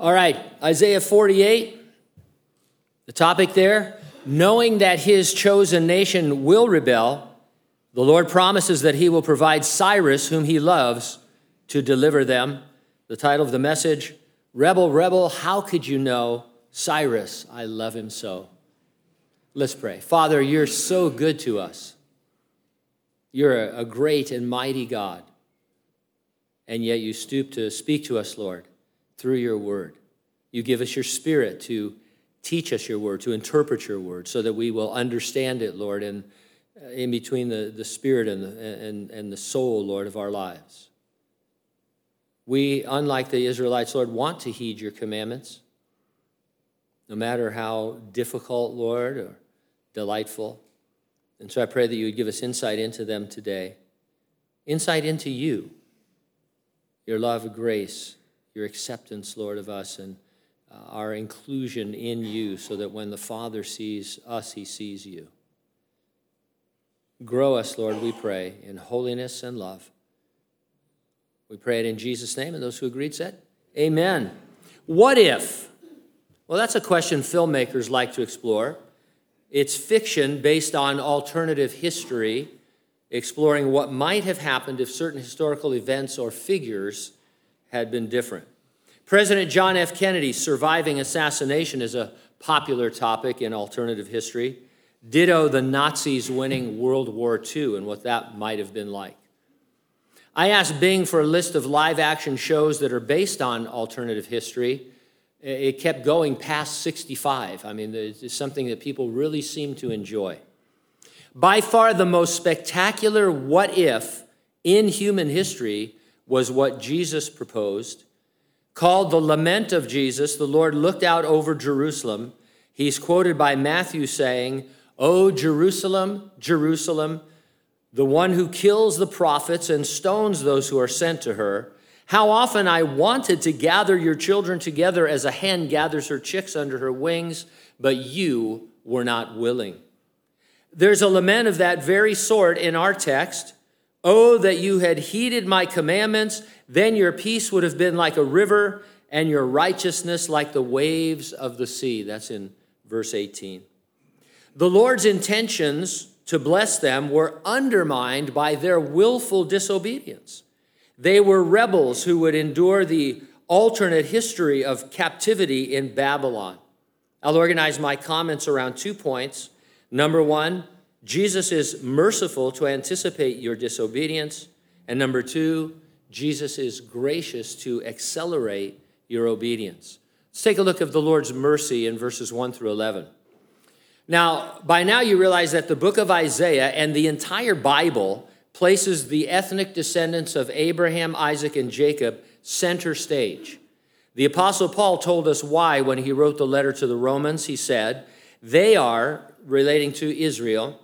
All right, Isaiah 48, the topic there knowing that his chosen nation will rebel, the Lord promises that he will provide Cyrus, whom he loves, to deliver them. The title of the message Rebel, Rebel, how could you know Cyrus? I love him so. Let's pray. Father, you're so good to us. You're a, great and mighty God. And yet you stoop to speak to us, Lord, through your word. You give us your spirit to teach us your word, to interpret your word, so that we will understand it, Lord, and uh, in between the, the spirit and the, and, and the soul, Lord, of our lives. We, unlike the Israelites, Lord, want to heed your commandments, no matter how difficult, Lord, or delightful. And so I pray that you would give us insight into them today, insight into you, your love, grace, your acceptance, Lord, of us, and uh, our inclusion in you, so that when the Father sees us, he sees you. Grow us, Lord, we pray, in holiness and love. We pray it in Jesus' name, and those who agreed said, Amen. What if? Well, that's a question filmmakers like to explore. It's fiction based on alternative history, exploring what might have happened if certain historical events or figures had been different. President John F. Kennedy's surviving assassination is a popular topic in alternative history. Ditto the Nazis winning World War II and what that might have been like. I asked Bing for a list of live action shows that are based on alternative history. It kept going past 65. I mean, it's something that people really seem to enjoy. By far, the most spectacular what if in human history was what Jesus proposed. Called the Lament of Jesus, the Lord looked out over Jerusalem. He's quoted by Matthew saying, O Jerusalem, Jerusalem, the one who kills the prophets and stones those who are sent to her. How often I wanted to gather your children together as a hen gathers her chicks under her wings, but you were not willing. There's a lament of that very sort in our text. Oh, that you had heeded my commandments, then your peace would have been like a river, and your righteousness like the waves of the sea. That's in verse 18. The Lord's intentions to bless them were undermined by their willful disobedience. They were rebels who would endure the alternate history of captivity in Babylon. I'll organize my comments around two points. Number one, Jesus is merciful to anticipate your disobedience. And number two, Jesus is gracious to accelerate your obedience. Let's take a look at the Lord's mercy in verses 1 through 11. Now, by now you realize that the book of Isaiah and the entire Bible places the ethnic descendants of Abraham, Isaac, and Jacob center stage. The Apostle Paul told us why when he wrote the letter to the Romans. He said, They are, relating to Israel,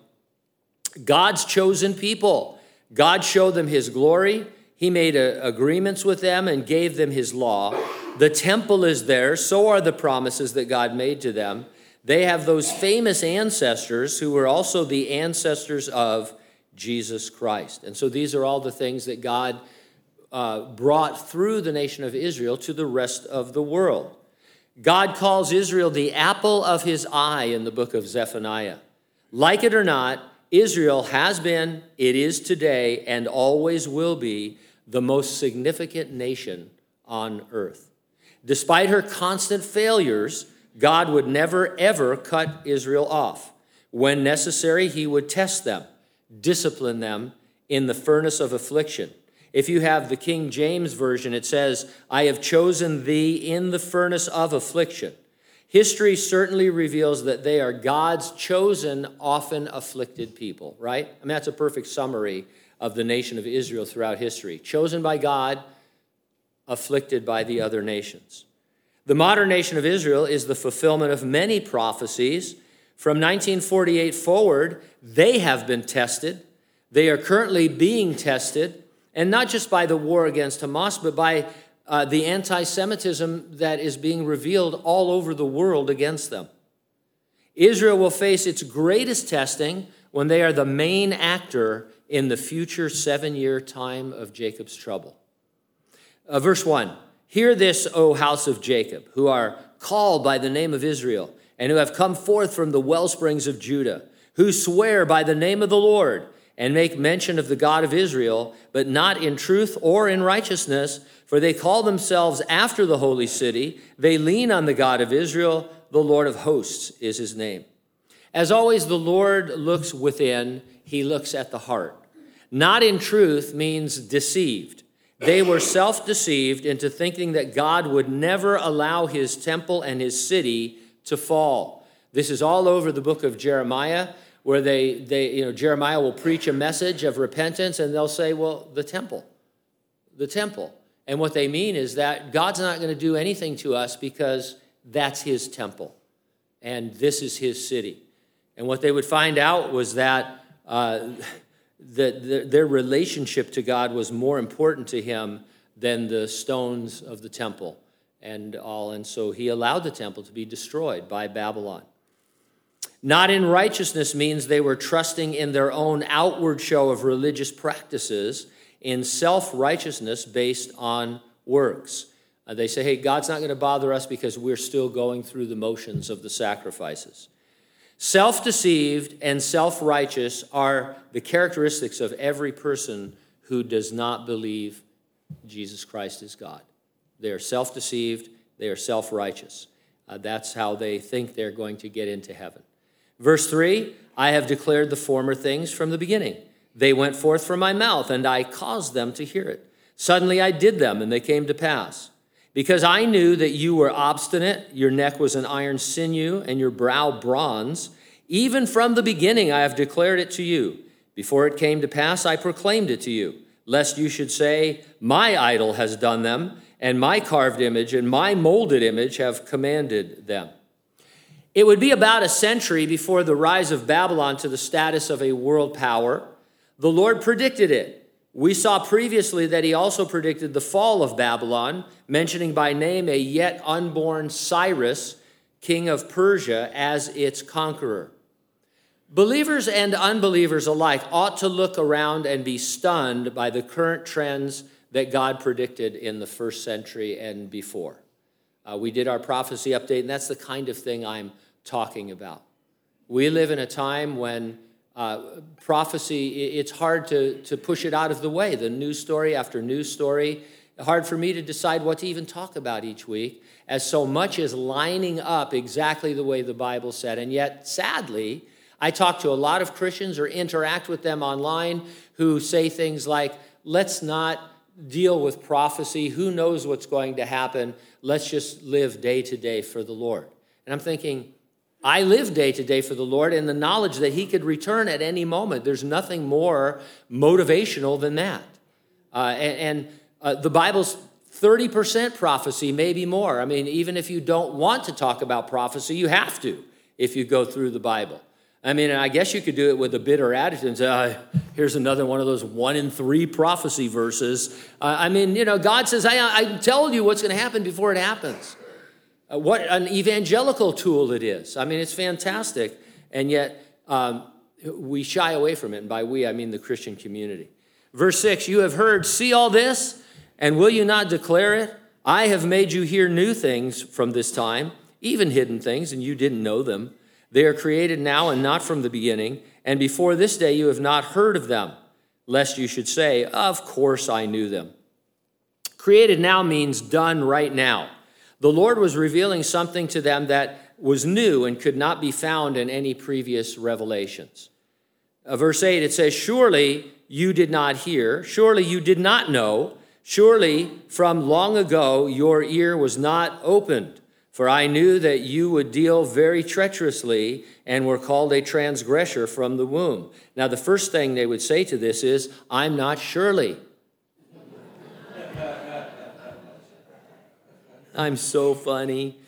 God's chosen people. God showed them his glory. He made a, agreements with them and gave them his law. The temple is there, so are the promises that God made to them. They have those famous ancestors who were also the ancestors of Jesus Christ. And so these are all the things that God uh, brought through the nation of Israel to the rest of the world. God calls Israel the apple of his eye in the book of Zephaniah. Like it or not, Israel has been, it is today, and always will be the most significant nation on earth. Despite her constant failures, God would never, ever cut Israel off. When necessary, he would test them discipline them in the furnace of affliction. If you have the King James Version, it says, I have chosen thee in the furnace of affliction. History certainly reveals that they are God's chosen, often afflicted people, right? I mean, that's a perfect summary of the nation of Israel throughout history. Chosen by God, afflicted by the other nations. The modern nation of Israel is the fulfillment of many prophecies from 1948 forward, they have been tested. They are currently being tested, and not just by the war against Hamas, but by uh, the anti Semitism that is being revealed all over the world against them. Israel will face its greatest testing when they are the main actor in the future seven year time of Jacob's trouble. Uh, verse 1 Hear this, O house of Jacob, who are called by the name of Israel, and who have come forth from the well springs of Judah, who swear by the name of the Lord, and make mention of the God of Israel, but not in truth or in righteousness, for they call themselves after the holy city. They lean on the God of Israel, the Lord of hosts is his name. As always, the Lord looks within, he looks at the heart. Not in truth means deceived. They were self deceived into thinking that God would never allow his temple and his city to fall. This is all over the book of Jeremiah, where they, they, you know, Jeremiah will preach a message of repentance and they'll say, well, the temple, the temple. And what they mean is that God's not going to do anything to us because that's his temple and this is his city. And what they would find out was that. Uh, that their relationship to God was more important to him than the stones of the temple and all. And so he allowed the temple to be destroyed by Babylon. Not in righteousness means they were trusting in their own outward show of religious practices, in self righteousness based on works. Uh, they say, hey, God's not going to bother us because we're still going through the motions of the sacrifices. Self deceived and self righteous are the characteristics of every person who does not believe Jesus Christ is God. They are self deceived, they are self righteous. Uh, that's how they think they're going to get into heaven. Verse 3 I have declared the former things from the beginning. They went forth from my mouth, and I caused them to hear it. Suddenly I did them, and they came to pass. Because I knew that you were obstinate, your neck was an iron sinew, and your brow bronze. Even from the beginning I have declared it to you. Before it came to pass, I proclaimed it to you, lest you should say, My idol has done them, and my carved image and my molded image have commanded them. It would be about a century before the rise of Babylon to the status of a world power. The Lord predicted it. We saw previously that he also predicted the fall of Babylon, mentioning by name a yet unborn Cyrus, king of Persia, as its conqueror. Believers and unbelievers alike ought to look around and be stunned by the current trends that God predicted in the first century and before. Uh, we did our prophecy update, and that's the kind of thing I'm talking about. We live in a time when uh, prophecy, it's hard to, to push it out of the way. The news story after news story, hard for me to decide what to even talk about each week, as so much is lining up exactly the way the Bible said. And yet, sadly, I talk to a lot of Christians or interact with them online who say things like, let's not deal with prophecy. Who knows what's going to happen? Let's just live day to day for the Lord. And I'm thinking, I live day to day for the Lord in the knowledge that He could return at any moment. There's nothing more motivational than that. Uh, and, and uh, the Bible's 30% prophecy, maybe more. I mean, even if you don't want to talk about prophecy, you have to if you go through the Bible. I mean, I guess you could do it with a bitter attitude and say, uh, here's another one of those one in three prophecy verses. Uh, I mean, you know, God says, I, I tell you what's going to happen before it happens. Uh, what an evangelical tool it is. I mean, it's fantastic. And yet, um, we shy away from it. And by we, I mean the Christian community. Verse 6 You have heard, see all this, and will you not declare it? I have made you hear new things from this time, even hidden things, and you didn't know them. They are created now and not from the beginning, and before this day you have not heard of them, lest you should say, Of course I knew them. Created now means done right now. The Lord was revealing something to them that was new and could not be found in any previous revelations. Uh, verse 8, it says, Surely you did not hear, surely you did not know, surely from long ago your ear was not opened. For I knew that you would deal very treacherously and were called a transgressor from the womb. Now, the first thing they would say to this is, I'm not surely. I'm so funny.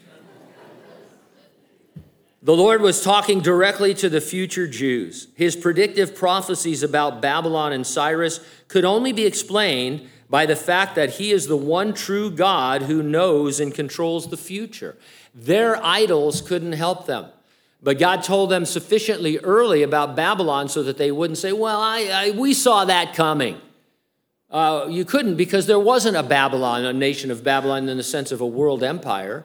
The Lord was talking directly to the future Jews. His predictive prophecies about Babylon and Cyrus could only be explained by the fact that he is the one true God who knows and controls the future. Their idols couldn't help them. But God told them sufficiently early about Babylon so that they wouldn't say, Well, I, I we saw that coming. Uh, you couldn't because there wasn't a Babylon, a nation of Babylon in the sense of a world empire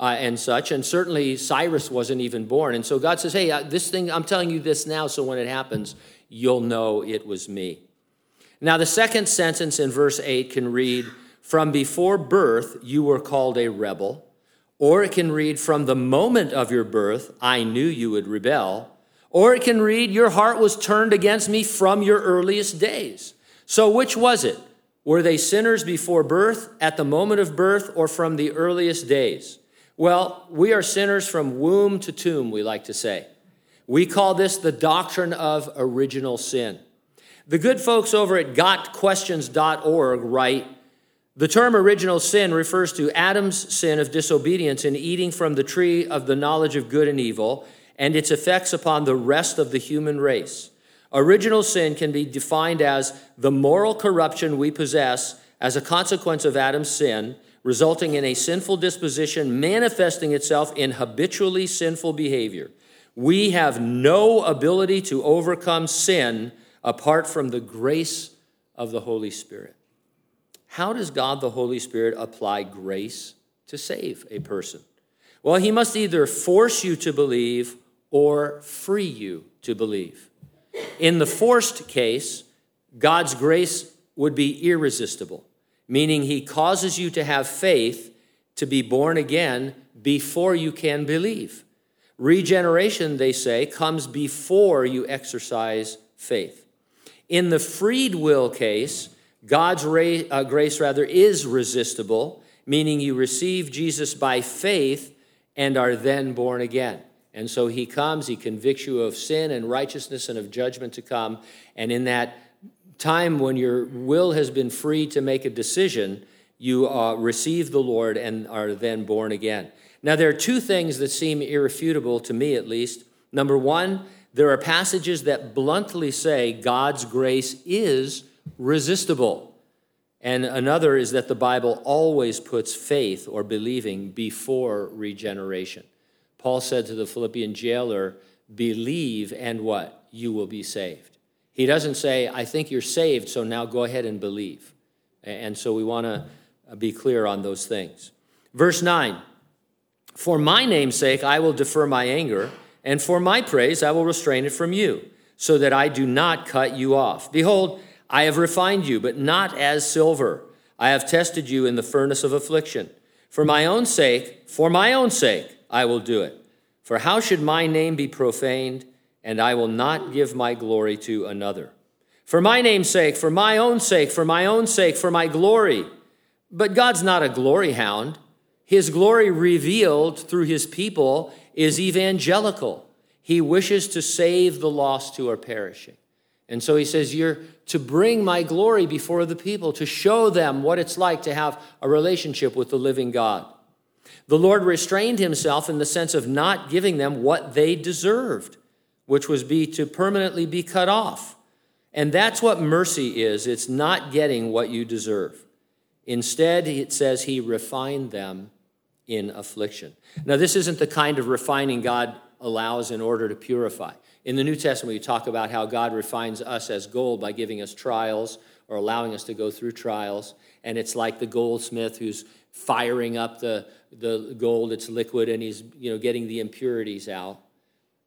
uh, and such. And certainly Cyrus wasn't even born. And so God says, hey, uh, this thing, I'm telling you this now, so when it happens, you'll know it was me. Now, the second sentence in verse 8 can read, From before birth you were called a rebel. Or it can read, From the moment of your birth I knew you would rebel. Or it can read, Your heart was turned against me from your earliest days. So, which was it? Were they sinners before birth, at the moment of birth, or from the earliest days? Well, we are sinners from womb to tomb, we like to say. We call this the doctrine of original sin. The good folks over at gotquestions.org write The term original sin refers to Adam's sin of disobedience in eating from the tree of the knowledge of good and evil and its effects upon the rest of the human race. Original sin can be defined as the moral corruption we possess as a consequence of Adam's sin resulting in a sinful disposition manifesting itself in habitually sinful behavior. We have no ability to overcome sin apart from the grace of the Holy Spirit. How does God the Holy Spirit apply grace to save a person? Well, he must either force you to believe or free you to believe. In the forced case, God's grace would be irresistible meaning he causes you to have faith to be born again before you can believe. Regeneration, they say, comes before you exercise faith. In the freed will case, God's ra- uh, grace rather is resistible, meaning you receive Jesus by faith and are then born again. And so he comes, he convicts you of sin and righteousness and of judgment to come. And in that time when your will has been free to make a decision, you uh, receive the Lord and are then born again. Now, there are two things that seem irrefutable to me, at least. Number one, there are passages that bluntly say God's grace is resistible. And another is that the Bible always puts faith or believing before regeneration. Paul said to the Philippian jailer, Believe and what? You will be saved. He doesn't say, I think you're saved, so now go ahead and believe. And so we want to uh, be clear on those things. Verse 9 For my name's sake, I will defer my anger, and for my praise, I will restrain it from you, so that I do not cut you off. Behold, I have refined you, but not as silver. I have tested you in the furnace of affliction. For my own sake, for my own sake, I will do it. For how should my name be profaned? and I will not give my glory to another. For my name's sake, for my own sake, for my own sake, for my glory. But God's not a glory hound. His glory revealed through his people is evangelical. He wishes to save the lost who are perishing. And so he says, You're to bring my glory before the people, to show them what it's like to have a relationship with the living God. The Lord restrained himself in the sense of not giving them what they deserved which was be to permanently be cut off. And that's what mercy is it's not getting what you deserve. Instead, it says he refined them in affliction. Now, this isn't the kind of refining God allows in order to purify. In the New Testament, we talk about how God refines us as gold by giving us trials or allowing us to go through trials. And it's like the goldsmith who's firing up the, the gold, it's liquid, and he's you know, getting the impurities out.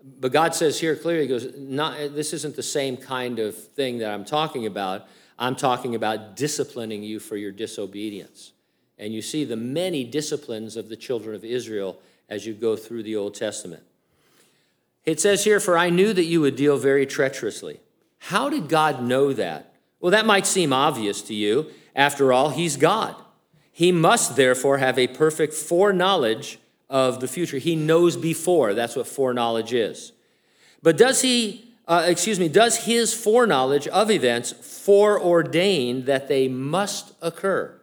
But God says here clearly, He goes, not, This isn't the same kind of thing that I'm talking about. I'm talking about disciplining you for your disobedience. And you see the many disciplines of the children of Israel as you go through the Old Testament. It says here, For I knew that you would deal very treacherously. How did God know that? Well, that might seem obvious to you. After all, He's God. He must therefore have a perfect foreknowledge of the future. He knows before. That's what foreknowledge is. But does he, uh, excuse me, does his foreknowledge of events foreordain that they must occur?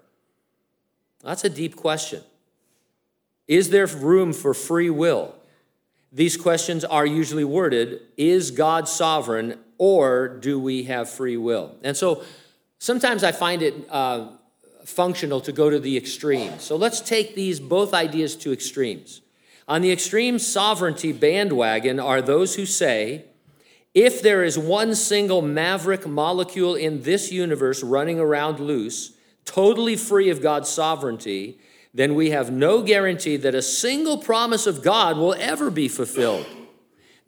That's a deep question. Is there room for free will? These questions are usually worded Is God sovereign or do we have free will? And so sometimes I find it uh, functional to go to the extremes. So let's take these both ideas to extremes. On the extreme sovereignty bandwagon are those who say, If there is one single maverick molecule in this universe running around loose, totally free of God's sovereignty, then we have no guarantee that a single promise of God will ever be fulfilled.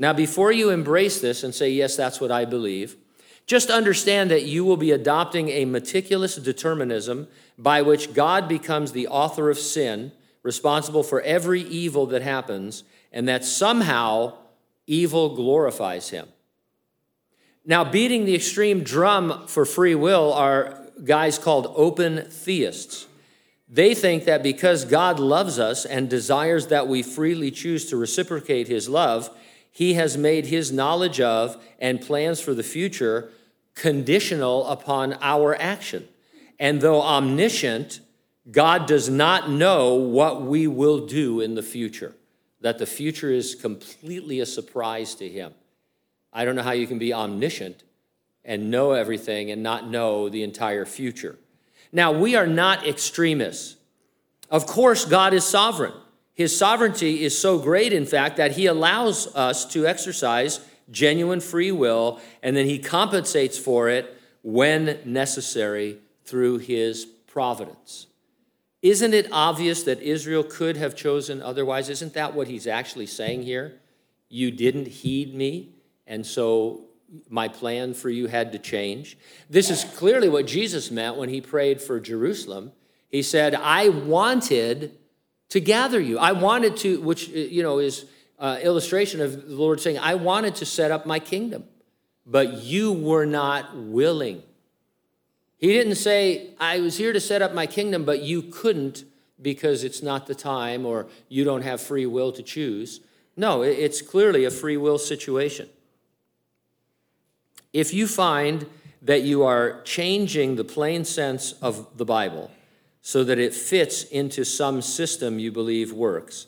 Now, before you embrace this and say, Yes, that's what I believe, just understand that you will be adopting a meticulous determinism by which God becomes the author of sin, responsible for every evil that happens, and that somehow evil glorifies him. Now, beating the extreme drum for free will are guys called open theists. They think that because God loves us and desires that we freely choose to reciprocate his love, he has made his knowledge of and plans for the future conditional upon our action. And though omniscient, God does not know what we will do in the future, that the future is completely a surprise to him. I don't know how you can be omniscient and know everything and not know the entire future. Now, we are not extremists. Of course, God is sovereign. His sovereignty is so great, in fact, that he allows us to exercise genuine free will, and then he compensates for it when necessary through his providence. Isn't it obvious that Israel could have chosen otherwise? Isn't that what he's actually saying here? You didn't heed me, and so my plan for you had to change. This is clearly what Jesus meant when he prayed for Jerusalem. He said, I wanted to gather you. I wanted to, which, you know, is uh, illustration of the Lord saying, I wanted to set up my kingdom, but you were not willing. He didn't say, I was here to set up my kingdom, but you couldn't because it's not the time or you don't have free will to choose. No, it's clearly a free will situation. If you find that you are changing the plain sense of the Bible so that it fits into some system you believe works,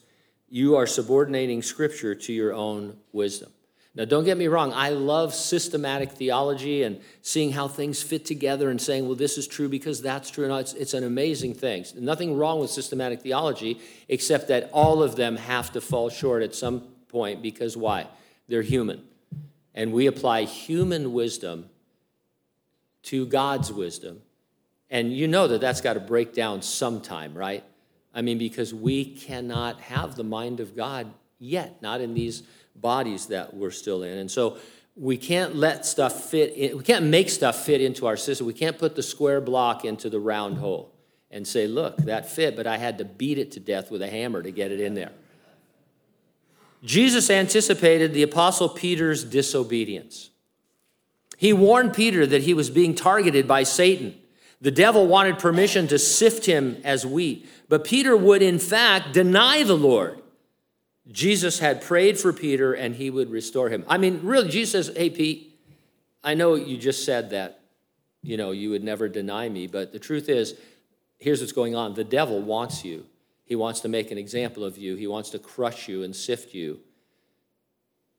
you are subordinating Scripture to your own wisdom. Now, don't get me wrong, I love systematic theology and seeing how things fit together and saying, well, this is true because that's true. No, it's, it's an amazing thing. Nothing wrong with systematic theology, except that all of them have to fall short at some point because why? They're human and we apply human wisdom to God's wisdom. And you know that that's got to break down sometime, right? I mean, because we cannot have the mind of God yet, not in these bodies that we're still in. And so we can't let stuff fit in, we can't make stuff fit into our system. We can't put the square block into the round hole and say, look, that fit, but I had to beat it to death with a hammer to get it in there. Jesus anticipated the Apostle Peter's disobedience. He warned Peter that he was being targeted by Satan. The devil wanted permission to sift him as wheat, but Peter would, in fact, deny the Lord. Jesus had prayed for Peter and he would restore him. I mean, really, Jesus says, Hey, Pete, I know you just said that, you know, you would never deny me, but the truth is, here's what's going on the devil wants you he wants to make an example of you. He wants to crush you and sift you.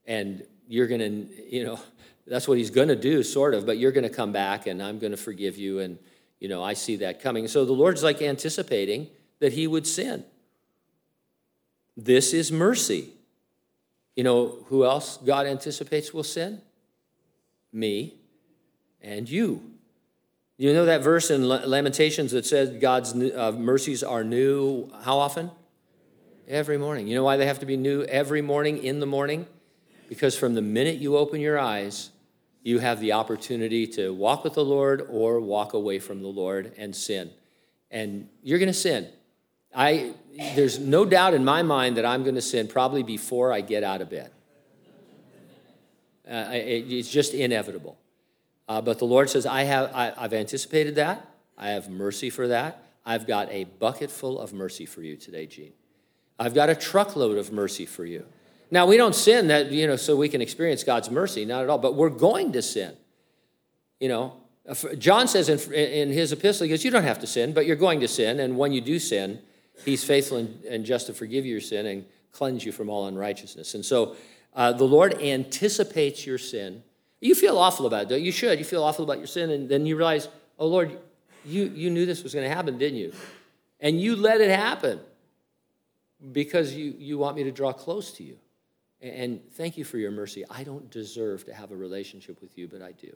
And you're going to, you know, that's what he's going to do, sort of, but you're going to come back and I'm going to forgive you. And, you know, I see that coming. So the Lord's like anticipating that he would sin. This is mercy. You know who else God anticipates will sin? Me and you. You know that verse in Lamentations that says God's uh, mercies are new how often? Every morning. You know why they have to be new every morning in the morning? Because from the minute you open your eyes, you have the opportunity to walk with the Lord or walk away from the Lord and sin. And you're going to sin. I, there's no doubt in my mind that I'm going to sin probably before I get out of bed. Uh, it, it's just inevitable. Uh, but the Lord says, I have, I, I've anticipated that. I have mercy for that. I've got a bucket full of mercy for you today, Gene. I've got a truckload of mercy for you. Now, we don't sin that, you know, so we can experience God's mercy, not at all, but we're going to sin. You know, John says in, in his epistle, he goes, You don't have to sin, but you're going to sin. And when you do sin, he's faithful and, and just to forgive your sin and cleanse you from all unrighteousness. And so uh, the Lord anticipates your sin you feel awful about it, You should. You feel awful about your sin, and then you realize, oh, Lord, you, you knew this was going to happen, didn't you? And you let it happen because you, you want me to draw close to you. And thank you for your mercy. I don't deserve to have a relationship with you, but I do.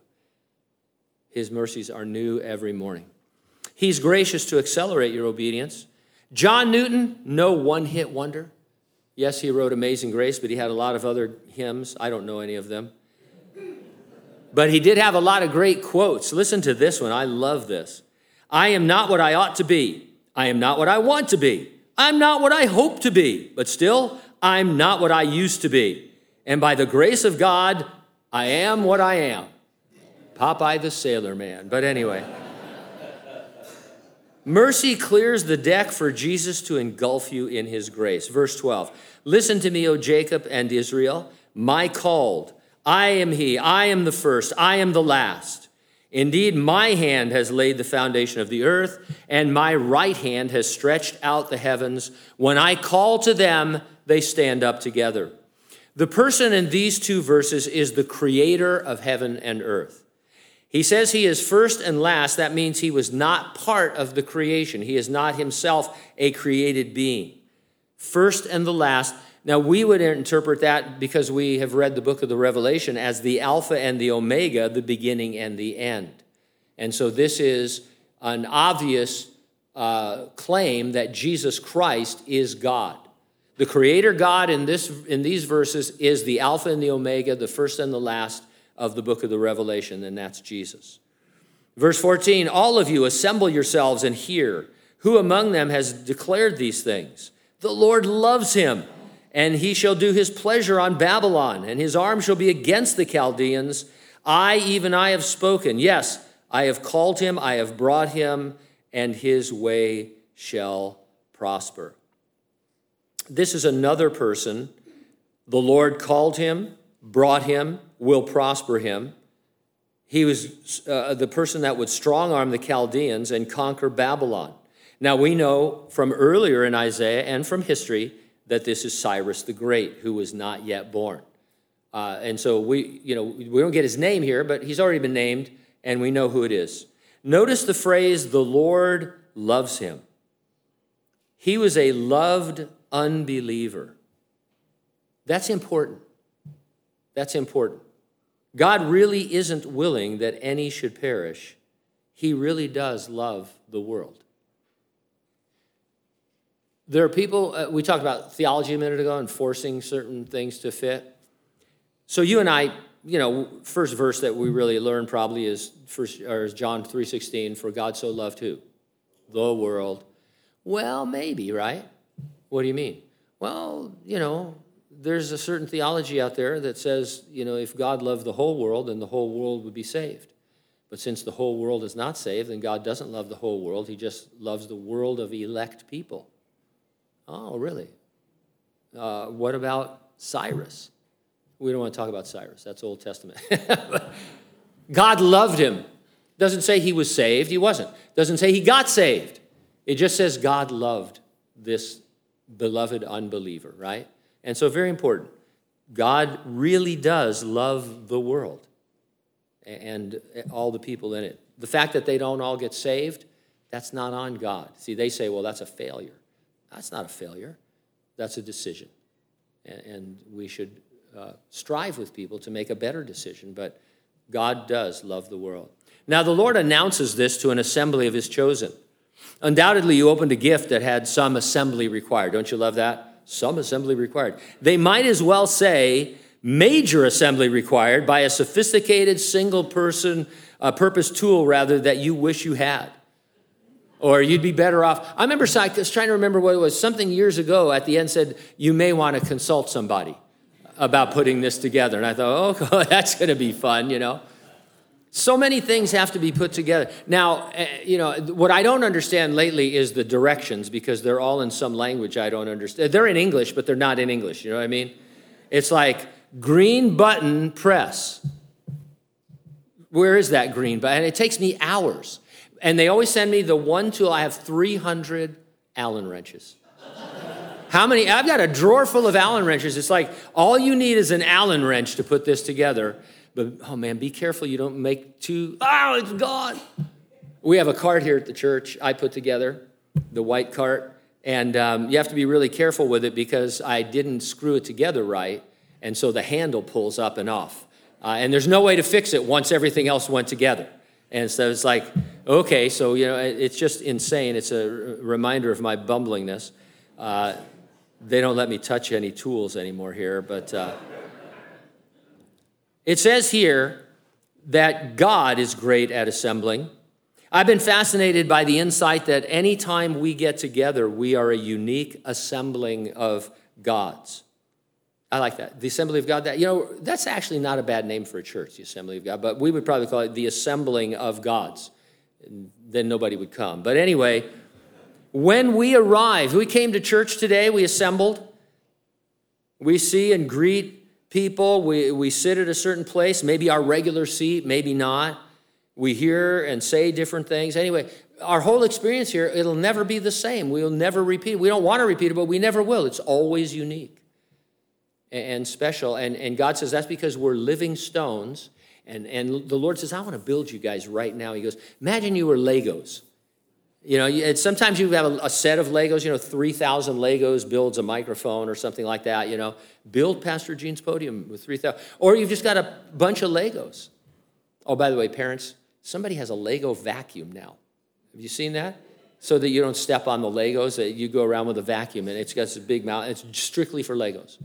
His mercies are new every morning. He's gracious to accelerate your obedience. John Newton, no one hit wonder. Yes, he wrote Amazing Grace, but he had a lot of other hymns. I don't know any of them. But he did have a lot of great quotes. Listen to this one. I love this. I am not what I ought to be. I am not what I want to be. I'm not what I hope to be. But still, I'm not what I used to be. And by the grace of God, I am what I am. Popeye the Sailor Man. But anyway. Mercy clears the deck for Jesus to engulf you in his grace. Verse 12 Listen to me, O Jacob and Israel, my called. I am he, I am the first, I am the last. Indeed, my hand has laid the foundation of the earth, and my right hand has stretched out the heavens. When I call to them, they stand up together. The person in these two verses is the creator of heaven and earth. He says he is first and last. That means he was not part of the creation. He is not himself a created being. First and the last. Now, we would interpret that because we have read the book of the Revelation as the Alpha and the Omega, the beginning and the end. And so, this is an obvious uh, claim that Jesus Christ is God. The Creator God in, this, in these verses is the Alpha and the Omega, the first and the last, of the book of the Revelation, and that's Jesus. Verse 14 All of you assemble yourselves and hear. Who among them has declared these things? The Lord loves him, and he shall do his pleasure on Babylon, and his arm shall be against the Chaldeans. I, even I, have spoken. Yes, I have called him, I have brought him, and his way shall prosper. This is another person. The Lord called him, brought him, will prosper him. He was uh, the person that would strong arm the Chaldeans and conquer Babylon. Now, we know from earlier in Isaiah and from history that this is Cyrus the Great, who was not yet born. Uh, and so we, you know, we don't get his name here, but he's already been named, and we know who it is. Notice the phrase, the Lord loves him. He was a loved unbeliever. That's important. That's important. God really isn't willing that any should perish. He really does love the world. There are people, uh, we talked about theology a minute ago and forcing certain things to fit. So you and I, you know, first verse that we really learn probably is first or is John 3:16, for God so loved who? The world. Well, maybe, right? What do you mean? Well, you know, there's a certain theology out there that says, you know, if God loved the whole world, then the whole world would be saved. But since the whole world is not saved, then God doesn't love the whole world. He just loves the world of elect people. Oh, really? Uh, what about Cyrus? We don't want to talk about Cyrus. That's Old Testament. God loved him. Doesn't say he was saved. He wasn't. Doesn't say he got saved. It just says God loved this beloved unbeliever, right? And so, very important. God really does love the world and all the people in it. The fact that they don't all get saved, that's not on God. See, they say, well, that's a failure. That's not a failure, that's a decision. And we should uh, strive with people to make a better decision, but God does love the world. Now, the Lord announces this to an assembly of his chosen. Undoubtedly, you opened a gift that had some assembly required. Don't you love that? some assembly required. They might as well say major assembly required by a sophisticated single person uh, purpose tool rather that you wish you had. Or you'd be better off. I remember, I was trying to remember what it was, something years ago at the end said, you may want to consult somebody about putting this together. And I thought, oh, that's going to be fun, you know. So many things have to be put together. Now, uh, you know, what I don't understand lately is the directions because they're all in some language I don't understand. They're in English, but they're not in English. You know what I mean? It's like green button press. Where is that green button? And it takes me hours. And they always send me the one tool. I have 300 Allen wrenches. How many? I've got a drawer full of Allen wrenches. It's like all you need is an Allen wrench to put this together. But oh man, be careful you don't make too, oh, it's gone. We have a cart here at the church I put together, the white cart. And um, you have to be really careful with it because I didn't screw it together right. And so the handle pulls up and off. Uh, and there's no way to fix it once everything else went together. And so it's like, okay, so, you know, it's just insane. It's a reminder of my bumblingness. Uh, they don't let me touch any tools anymore here, but uh, it says here that God is great at assembling. I've been fascinated by the insight that anytime we get together, we are a unique assembling of gods. I like that. The Assembly of God. That you know, that's actually not a bad name for a church, the Assembly of God. But we would probably call it the Assembling of Gods. Then nobody would come. But anyway, when we arrive, we came to church today. We assembled. We see and greet people. We we sit at a certain place, maybe our regular seat, maybe not. We hear and say different things. Anyway, our whole experience here, it'll never be the same. We'll never repeat. We don't want to repeat it, but we never will. It's always unique and special. And, and God says that's because we're living stones. And, and the Lord says, I want to build you guys right now. He goes, Imagine you were Legos. You know, sometimes you have a, a set of Legos, you know, 3,000 Legos builds a microphone or something like that, you know. Build Pastor Gene's podium with 3,000. Or you've just got a bunch of Legos. Oh, by the way, parents, somebody has a Lego vacuum now. Have you seen that? So that you don't step on the Legos, that you go around with a vacuum and it's got this big mouth. It's strictly for Legos.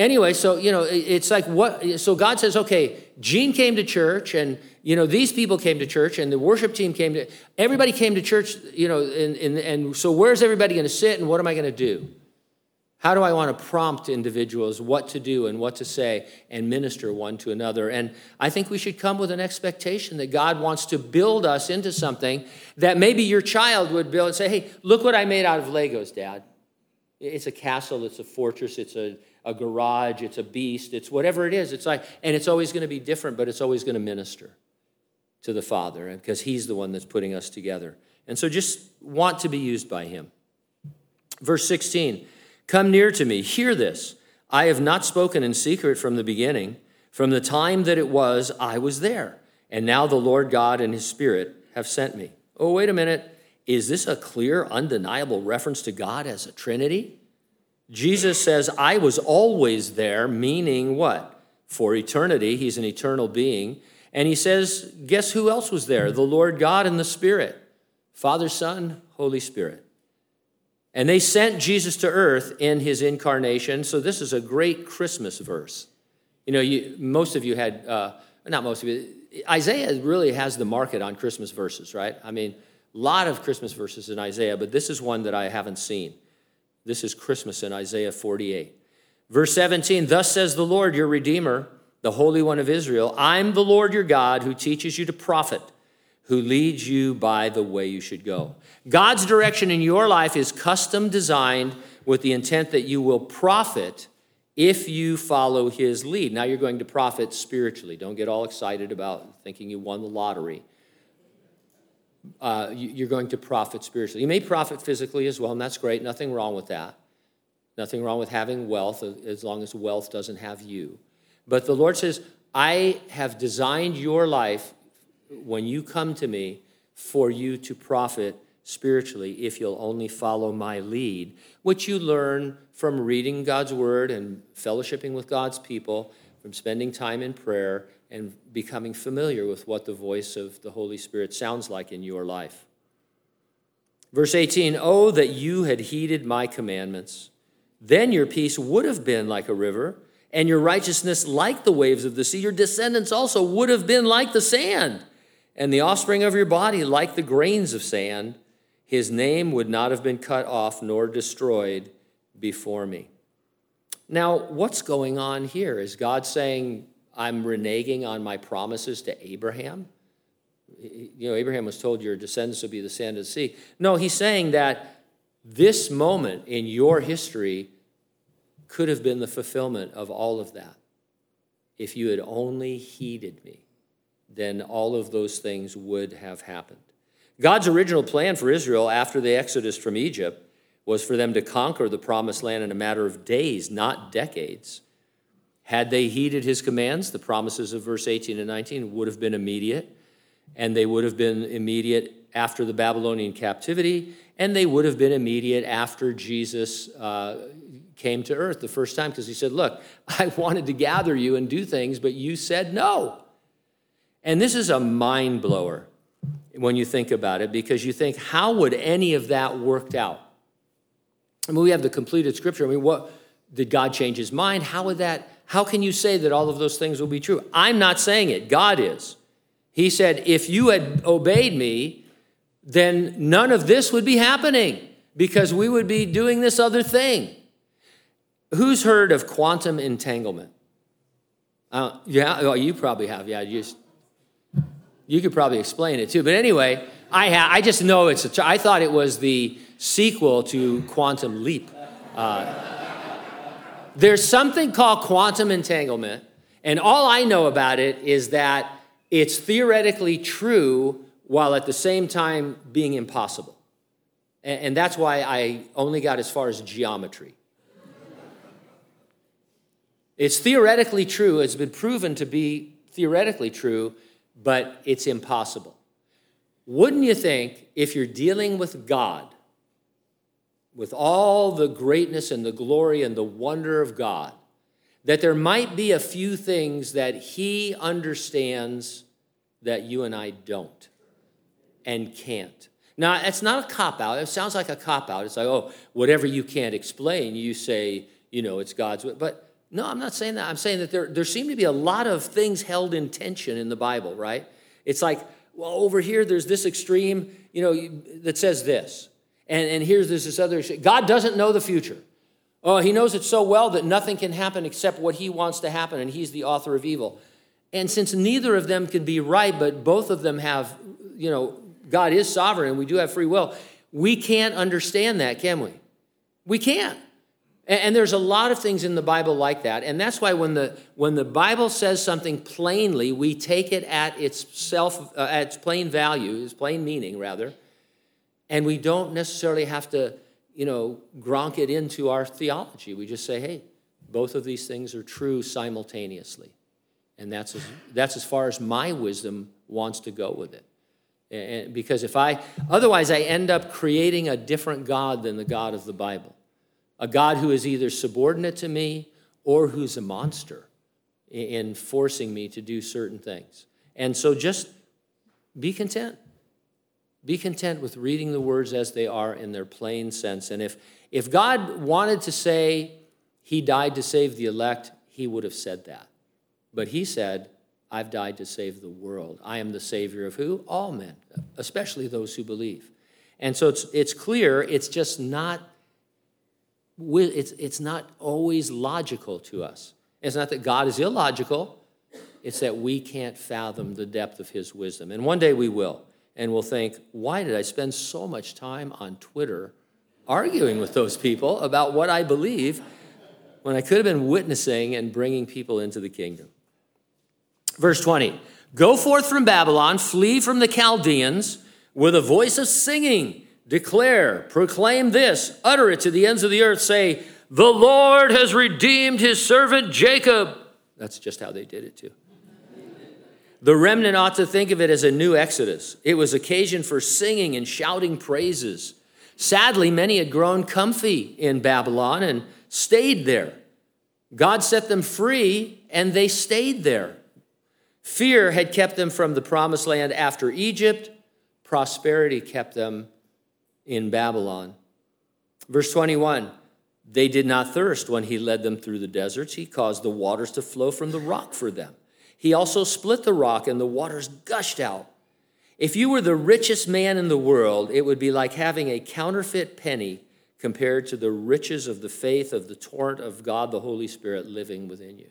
Anyway, so, you know, it's like what, so God says, okay, Gene came to church and, you know, these people came to church and the worship team came to, everybody came to church, you know, and, and, and so where's everybody going to sit and what am I going to do? How do I want to prompt individuals what to do and what to say and minister one to another? And I think we should come with an expectation that God wants to build us into something that maybe your child would build and say, hey, look what I made out of Legos, Dad. It's a castle, it's a fortress, it's a a garage, it's a beast, it's whatever it is. It's like, and it's always going to be different, but it's always going to minister to the Father because He's the one that's putting us together. And so just want to be used by Him. Verse 16 Come near to me, hear this. I have not spoken in secret from the beginning. From the time that it was, I was there. And now the Lord God and His Spirit have sent me. Oh, wait a minute. Is this a clear, undeniable reference to God as a Trinity? Jesus says, I was always there, meaning what? For eternity. He's an eternal being. And he says, guess who else was there? The Lord God and the Spirit Father, Son, Holy Spirit. And they sent Jesus to earth in his incarnation. So this is a great Christmas verse. You know, you, most of you had, uh, not most of you, Isaiah really has the market on Christmas verses, right? I mean, a lot of Christmas verses in Isaiah, but this is one that I haven't seen. This is Christmas in Isaiah 48. Verse 17 Thus says the Lord, your Redeemer, the Holy One of Israel I'm the Lord your God who teaches you to profit, who leads you by the way you should go. God's direction in your life is custom designed with the intent that you will profit if you follow his lead. Now you're going to profit spiritually. Don't get all excited about thinking you won the lottery uh, you're going to profit spiritually. You may profit physically as well, and that's great. Nothing wrong with that. Nothing wrong with having wealth as long as wealth doesn't have you. But the Lord says, I have designed your life when you come to me for you to profit spiritually if you'll only follow my lead, which you learn from reading God's word and fellowshipping with God's people, from spending time in prayer and becoming familiar with what the voice of the Holy Spirit sounds like in your life. Verse 18 Oh, that you had heeded my commandments. Then your peace would have been like a river, and your righteousness like the waves of the sea. Your descendants also would have been like the sand, and the offspring of your body like the grains of sand. His name would not have been cut off nor destroyed before me. Now, what's going on here? Is God saying, I'm reneging on my promises to Abraham. You know, Abraham was told your descendants will be the sand of the sea. No, he's saying that this moment in your history could have been the fulfillment of all of that. If you had only heeded me, then all of those things would have happened. God's original plan for Israel after the exodus from Egypt was for them to conquer the promised land in a matter of days, not decades. Had they heeded his commands, the promises of verse 18 and 19 would have been immediate, and they would have been immediate after the Babylonian captivity, And they would have been immediate after Jesus uh, came to earth the first time because he said, Look, I wanted to gather you and do things, but you said no. And this is a mind blower when you think about it because you think, how would any of that worked out? I mean, we have the completed scripture. I mean, what did God change his mind? How would that, how can you say that all of those things will be true? I'm not saying it, God is. He said, if you had obeyed me, then none of this would be happening because we would be doing this other thing. Who's heard of quantum entanglement? Uh, yeah, oh, you probably have. Yeah, you, just, you could probably explain it too. But anyway, I, ha- I just know it's a. I thought it was the sequel to Quantum Leap. Uh, there's something called quantum entanglement, and all I know about it is that it's theoretically true while at the same time being impossible. And, and that's why I only got as far as geometry. It's theoretically true, it's been proven to be theoretically true, but it's impossible. Wouldn't you think if you're dealing with God, with all the greatness and the glory and the wonder of God, that there might be a few things that He understands that you and I don't and can't. Now, it's not a cop out. It sounds like a cop out. It's like, oh, whatever you can't explain, you say, you know, it's God's will. But no, I'm not saying that. I'm saying that there, there seem to be a lot of things held in tension in the Bible, right? It's like, well, over here, there's this extreme, you know, that says this. And, and here's this, this other God doesn't know the future. Oh, he knows it so well that nothing can happen except what he wants to happen, and he's the author of evil. And since neither of them can be right, but both of them have, you know, God is sovereign and we do have free will, we can't understand that, can we? We can't. And, there's a lot of things in the Bible like that. And that's why when the, when the Bible says something plainly, we take it at its self, uh, at its plain value, its plain meaning, rather. And we don't necessarily have to, you know, gronk it into our theology. We just say, hey, both of these things are true simultaneously. And that's as, that's as far as my wisdom wants to go with it. And because if I, otherwise, I end up creating a different God than the God of the Bible a God who is either subordinate to me or who's a monster in forcing me to do certain things. And so just be content. Be content with reading the words as they are in their plain sense. And if, if God wanted to say he died to save the elect, he would have said that. But he said, I've died to save the world. I am the Savior of who? All men, especially those who believe. And so it's, it's clear, it's just not it's, it's not always logical to us. It's not that God is illogical, it's that we can't fathom the depth of his wisdom. And one day we will. And we'll think, why did I spend so much time on Twitter arguing with those people about what I believe when I could have been witnessing and bringing people into the kingdom? Verse 20 Go forth from Babylon, flee from the Chaldeans with a voice of singing Declare, proclaim this, utter it to the ends of the earth. Say, The Lord has redeemed his servant Jacob. That's just how they did it, too. The remnant ought to think of it as a new exodus. It was occasion for singing and shouting praises. Sadly, many had grown comfy in Babylon and stayed there. God set them free and they stayed there. Fear had kept them from the promised land after Egypt, prosperity kept them in Babylon. Verse 21 They did not thirst when he led them through the deserts. He caused the waters to flow from the rock for them. He also split the rock, and the waters gushed out. If you were the richest man in the world, it would be like having a counterfeit penny compared to the riches of the faith of the torrent of God, the Holy Spirit, living within you.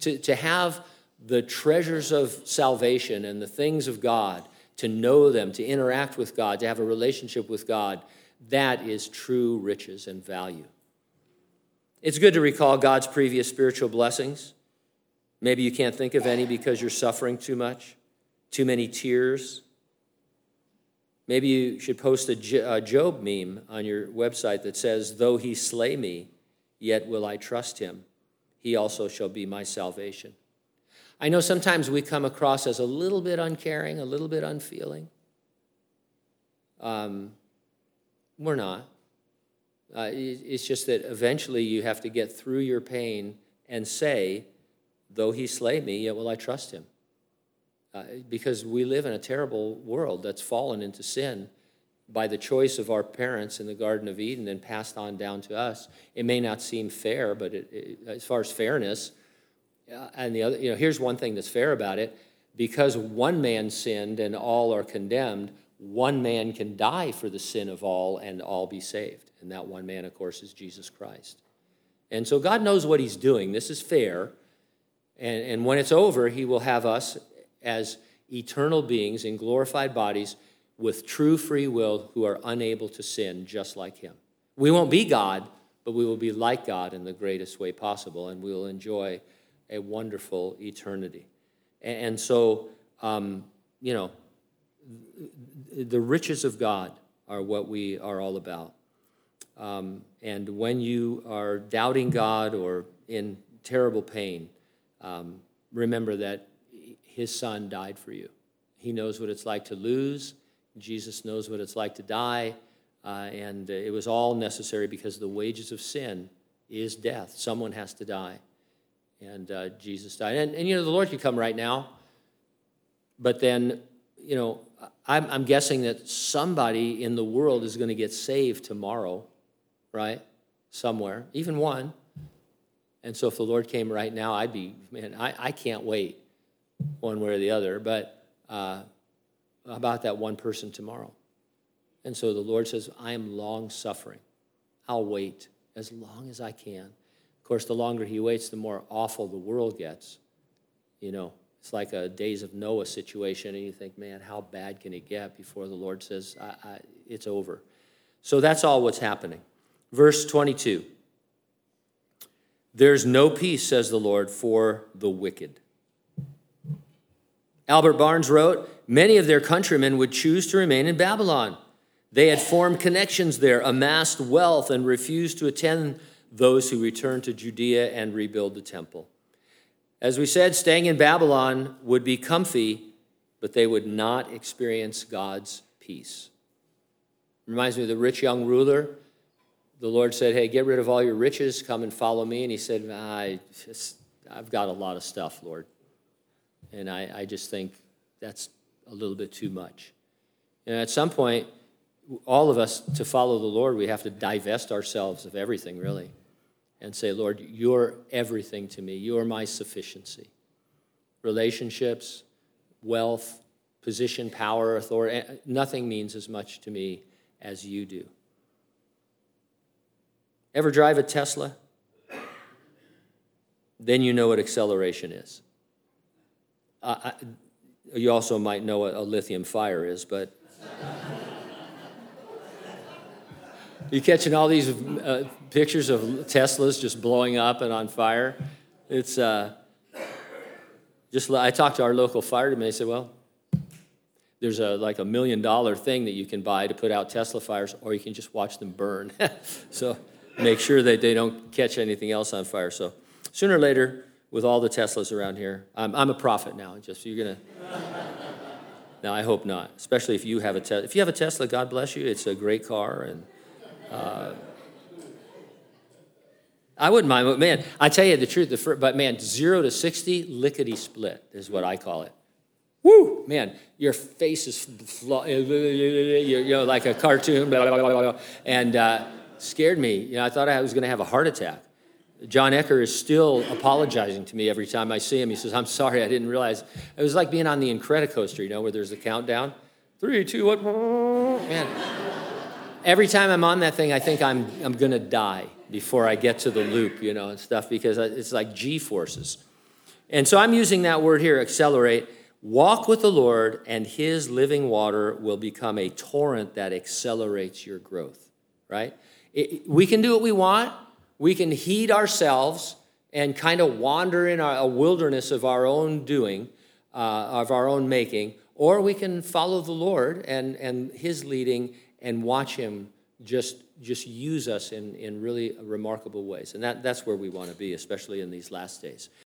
To, to have the treasures of salvation and the things of God to know them, to interact with God, to have a relationship with God, that is true riches and value. It's good to recall God's previous spiritual blessings. Maybe you can't think of any because you're suffering too much, too many tears. Maybe you should post a Job meme on your website that says, Though he slay me, yet will I trust him. He also shall be my salvation. I know sometimes we come across as a little bit uncaring, a little bit unfeeling. Um, We're not. Uh, it's just that eventually you have to get through your pain and say, though he slay me, yet will I trust him. Uh, because we live in a terrible world that's fallen into sin by the choice of our parents in the Garden of Eden and passed on down to us. It may not seem fair, but it, it, as far as fairness, uh, and the other, you know, here's one thing that's fair about it because one man sinned and all are condemned, one man can die for the sin of all and all be saved. And that one man, of course, is Jesus Christ. And so God knows what he's doing. This is fair. And, and when it's over, he will have us as eternal beings in glorified bodies with true free will who are unable to sin just like him. We won't be God, but we will be like God in the greatest way possible, and we will enjoy a wonderful eternity. And so, um, you know, the riches of God are what we are all about. Um, and when you are doubting God or in terrible pain, um, remember that His Son died for you. He knows what it's like to lose. Jesus knows what it's like to die. Uh, and it was all necessary because the wages of sin is death. Someone has to die. And uh, Jesus died. And, and, you know, the Lord could come right now. But then, you know, I'm, I'm guessing that somebody in the world is going to get saved tomorrow, right? Somewhere, even one. And so if the Lord came right now, I'd be, man, I, I can't wait one way or the other. But uh, about that one person tomorrow? And so the Lord says, I am long suffering. I'll wait as long as I can. Of course, the longer he waits, the more awful the world gets. You know, it's like a days of Noah situation, and you think, man, how bad can it get before the Lord says, I, I, it's over? So that's all what's happening. Verse 22 There's no peace, says the Lord, for the wicked. Albert Barnes wrote, Many of their countrymen would choose to remain in Babylon. They had formed connections there, amassed wealth, and refused to attend those who returned to Judea and rebuild the temple. As we said, staying in Babylon would be comfy, but they would not experience God's peace. Reminds me of the rich young ruler. The Lord said, Hey, get rid of all your riches, come and follow me. And he said, I just, I've got a lot of stuff, Lord. And I, I just think that's a little bit too much. And at some point, all of us, to follow the Lord, we have to divest ourselves of everything, really, and say, Lord, you're everything to me. You're my sufficiency. Relationships, wealth, position, power, authority, eh, nothing means as much to me as you do. Ever drive a Tesla? Then you know what acceleration is. Uh, you also might know what a lithium fire is, but. you catching all these uh, pictures of Teslas just blowing up and on fire? It's uh, just, I talked to our local fire department. They said, well, there's a like a million dollar thing that you can buy to put out Tesla fires, or you can just watch them burn. so make sure that they don't catch anything else on fire. So sooner or later, with all the Teslas around here. I'm, I'm a prophet now. Just you're gonna. now I hope not. Especially if you have a Tesla. If you have a Tesla, God bless you. It's a great car, and uh, I wouldn't mind. But man, I tell you the truth. The first, but man, zero to sixty, lickety split is what I call it. Woo, man, your face is flo- you know like a cartoon, blah, blah, blah, and uh, scared me. You know, I thought I was going to have a heart attack. John Ecker is still apologizing to me every time I see him. He says, I'm sorry, I didn't realize. It was like being on the Incredicoaster, you know, where there's a countdown. Three, two, one. Man. Every time I'm on that thing, I think I'm, I'm going to die before I get to the loop, you know, and stuff, because it's like G forces. And so I'm using that word here, accelerate. Walk with the Lord, and his living water will become a torrent that accelerates your growth, right? It, we can do what we want we can heed ourselves and kind of wander in a wilderness of our own doing, uh, of our own making, or we can follow the Lord and, and His leading and watch Him just, just use us in, in really remarkable ways. And that, that's where we want to be, especially in these last days.